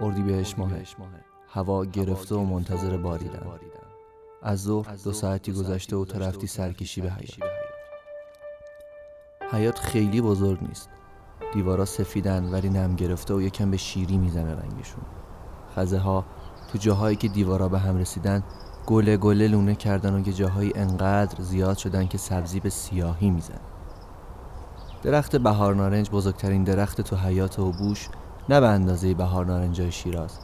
اردیبهشت ماه هوا گرفته و منتظر باریدن. از ظهر دو ساعتی گذشته و تو رفتی سرکشی به حیات. حیات. خیلی بزرگ نیست. دیوارا سفیدن ولی نم گرفته و یکم به شیری می‌زنه رنگشون. خزه ها تو جاهایی که دیوارا به هم رسیدن گله گله لونه کردن و یه جاهایی انقدر زیاد شدن که سبزی به سیاهی میزن. درخت بهار نارنج بزرگترین درخت تو حیات و بوش نه به اندازه بهار نارنجای شیراز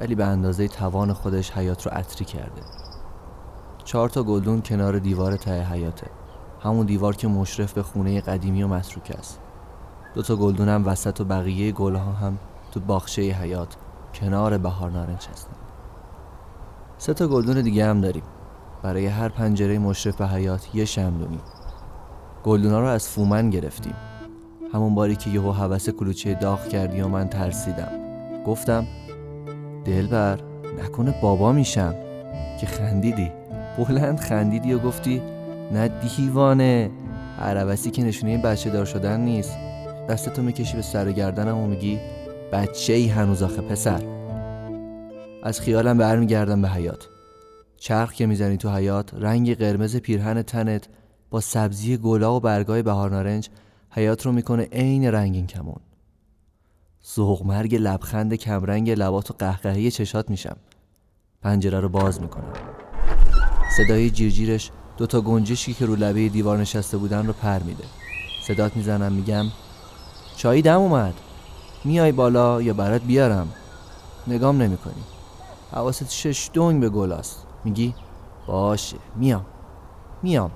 ولی به اندازه توان خودش حیات رو عطری کرده. چهار تا گلدون کنار دیوار ته حیاته. همون دیوار که مشرف به خونه قدیمی و متروک است. دو تا گلدون هم وسط و بقیه گلها هم تو باغچه حیات کنار بهار نارنج هستن. سه تا گلدون دیگه هم داریم. برای هر پنجره مشرف به حیات یه شمدونی. گلدونا رو از فومن گرفتیم. همون باری که یهو حوس کلوچه داغ کردی و من ترسیدم. گفتم دلبر نکنه بابا میشم. که خندیدی. بلند خندیدی و گفتی نه دیوانه. عربسی که نشونه بچه دار شدن نیست. دستتو می‌کشی به سر گردنم و میگی بچه ای هنوز آخه پسر. از خیالم برمیگردم به حیات چرخ که می‌زنی تو حیات رنگ قرمز پیرهن تنت با سبزی گلا و برگای بهار نارنج حیات رو می‌کنه عین رنگین کمون مرگ لبخند کمرنگ لبات و قهقهه چشات میشم. پنجره رو باز می‌کنم. صدای جیرجیرش دوتا گنجشی که رو لبه دیوار نشسته بودن رو پر میده. صدات می‌زنم میگم چایی دم اومد. میای بالا یا برات بیارم؟ نگام نمی‌کنی. حواست شش دنگ به گل است. میگی؟ باشه میام. میام.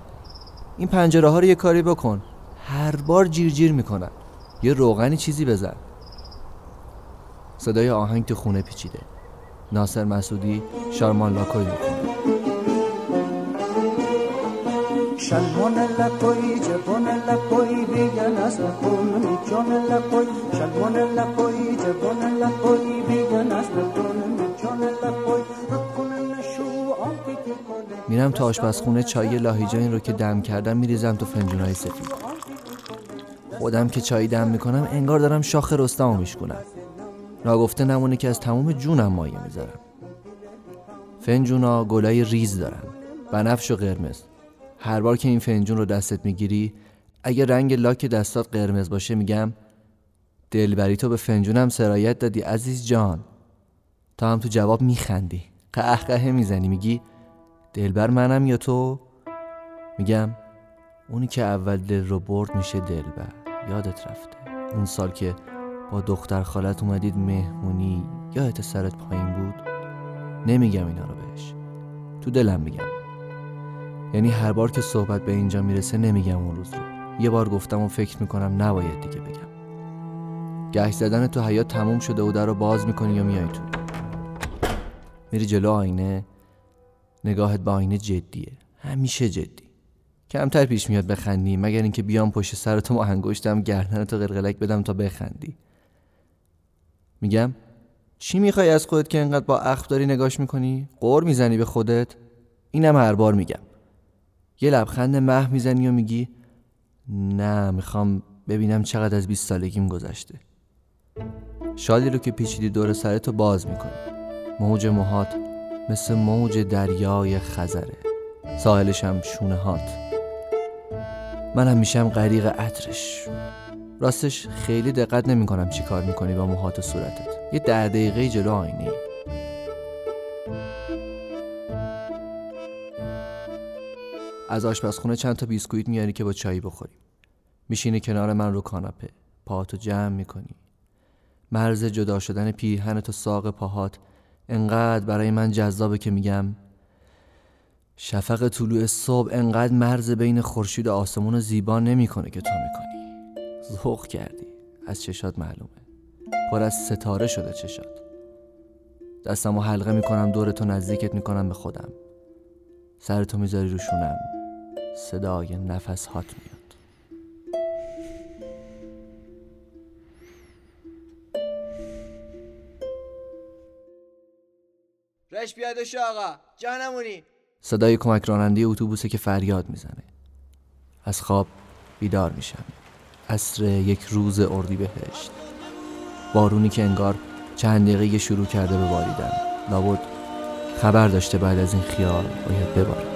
این پنجره ها رو یه کاری بکن. هر بار جیر جیر می‌کنن یه روغنی چیزی بزن. صدای آهنگ تو خونه پیچیده. ناصر مسعودی شارمان لاکوی می‌کنه شلمان لپوی جبان لپوی بیگن از لپون جان لپوی. شلمان لپوی جبان لپوی بیگن از لپوی میرم تا آشپزخونه چای لاهیجانی رو که دم کردم میریزم تو فنجونای سفید. خودم که چای دم می‌کنم انگار دارم شاخ رستمو میشکنم ناگفته نمونه که از تموم جونم مایه می‌ذارم. فنجونا گلای ریز دارن. بنفش و قرمز. هر بار که این فنجون رو دستت می‌گیری اگه رنگ لاک دستات قرمز باشه میگم دلبری تو به فنجونم سرایت دادی عزیز جان. تا هم تو جواب میخندی. قهقهه می‌زنی میگی دلبر منم یا تو؟ میگم اونی که اول دل رو برد میشه دلبر. یادت رفته. اون سال که با دختر خالت اومدید مهمونی یادت سرت پایین بود؟ نمیگم اینا رو بهش. تو دلم میگم. یعنی هر بار که صحبت به اینجا می‌رسه نمیگم اون روز رو. یه بار گفتم و فکر می‌کنم نباید دیگه بگم. گهش زدن تو حیات تموم شده و در رو باز می‌کنی یا میای تو؟ میری جلو آینه نگاهت به آینه جدیه. همیشه جدی. کمتر پیش میاد بخندی. مگر اینکه بیام پشت سر تو ما انگشتم گردن قلقلک بدم تا بخندی. میگم چی می‌خوای از خودت که انقدر با اخم داری نگاش می‌کنی؟ قور می‌زنی به خودت؟ اینم هر بار میگم. یه لبخند مح می‌زنی و میگی نه می‌خوام ببینم چقدر از 20 سالگیم گذشته. شالی رو که پیچیدی دور سرتو باز می‌کنی. موج موهات مثل موج دریای خزره. ساحلشم شونه هات. منم میشم غریق عطرش. راستش خیلی دقت نمی کنم چی کار می‌کنی با موهات و صورتت. یه ده دقیقه جلو آینه از آشپزخونه چند تا بیسکویت میاری که با چایی بخوریم. میشینی کنار من رو کاناپه. پاهاتو جمع می‌کنی. مرز جدا شدن پیرهن تو ساق پاهات انقدر برای من جذابه که میگم شفق طلوع صبح انقدر مرز بین خورشید و آسمون زیبا نمی‌کنه که تو می‌کنی. ذوق کردی. از چشات معلومه. پر از ستاره شده چشات. دستم و حلقه می‌کنم دور تو نزدیکت می‌کنم به خودم. سرتو می‌ذاری رو شونم. صدای نفس هات میاد. رش پیاده شو آقا. جانمونی. صدای کمک راننده اتوبوسه که فریاد می‌زنه. از خواب بیدار میشم. عصر یک روز اردی بهشت. بارونی که انگار چند دقیقه شروع کرده به باریدن لابد خبر داشته بعد از این خیال باید بباره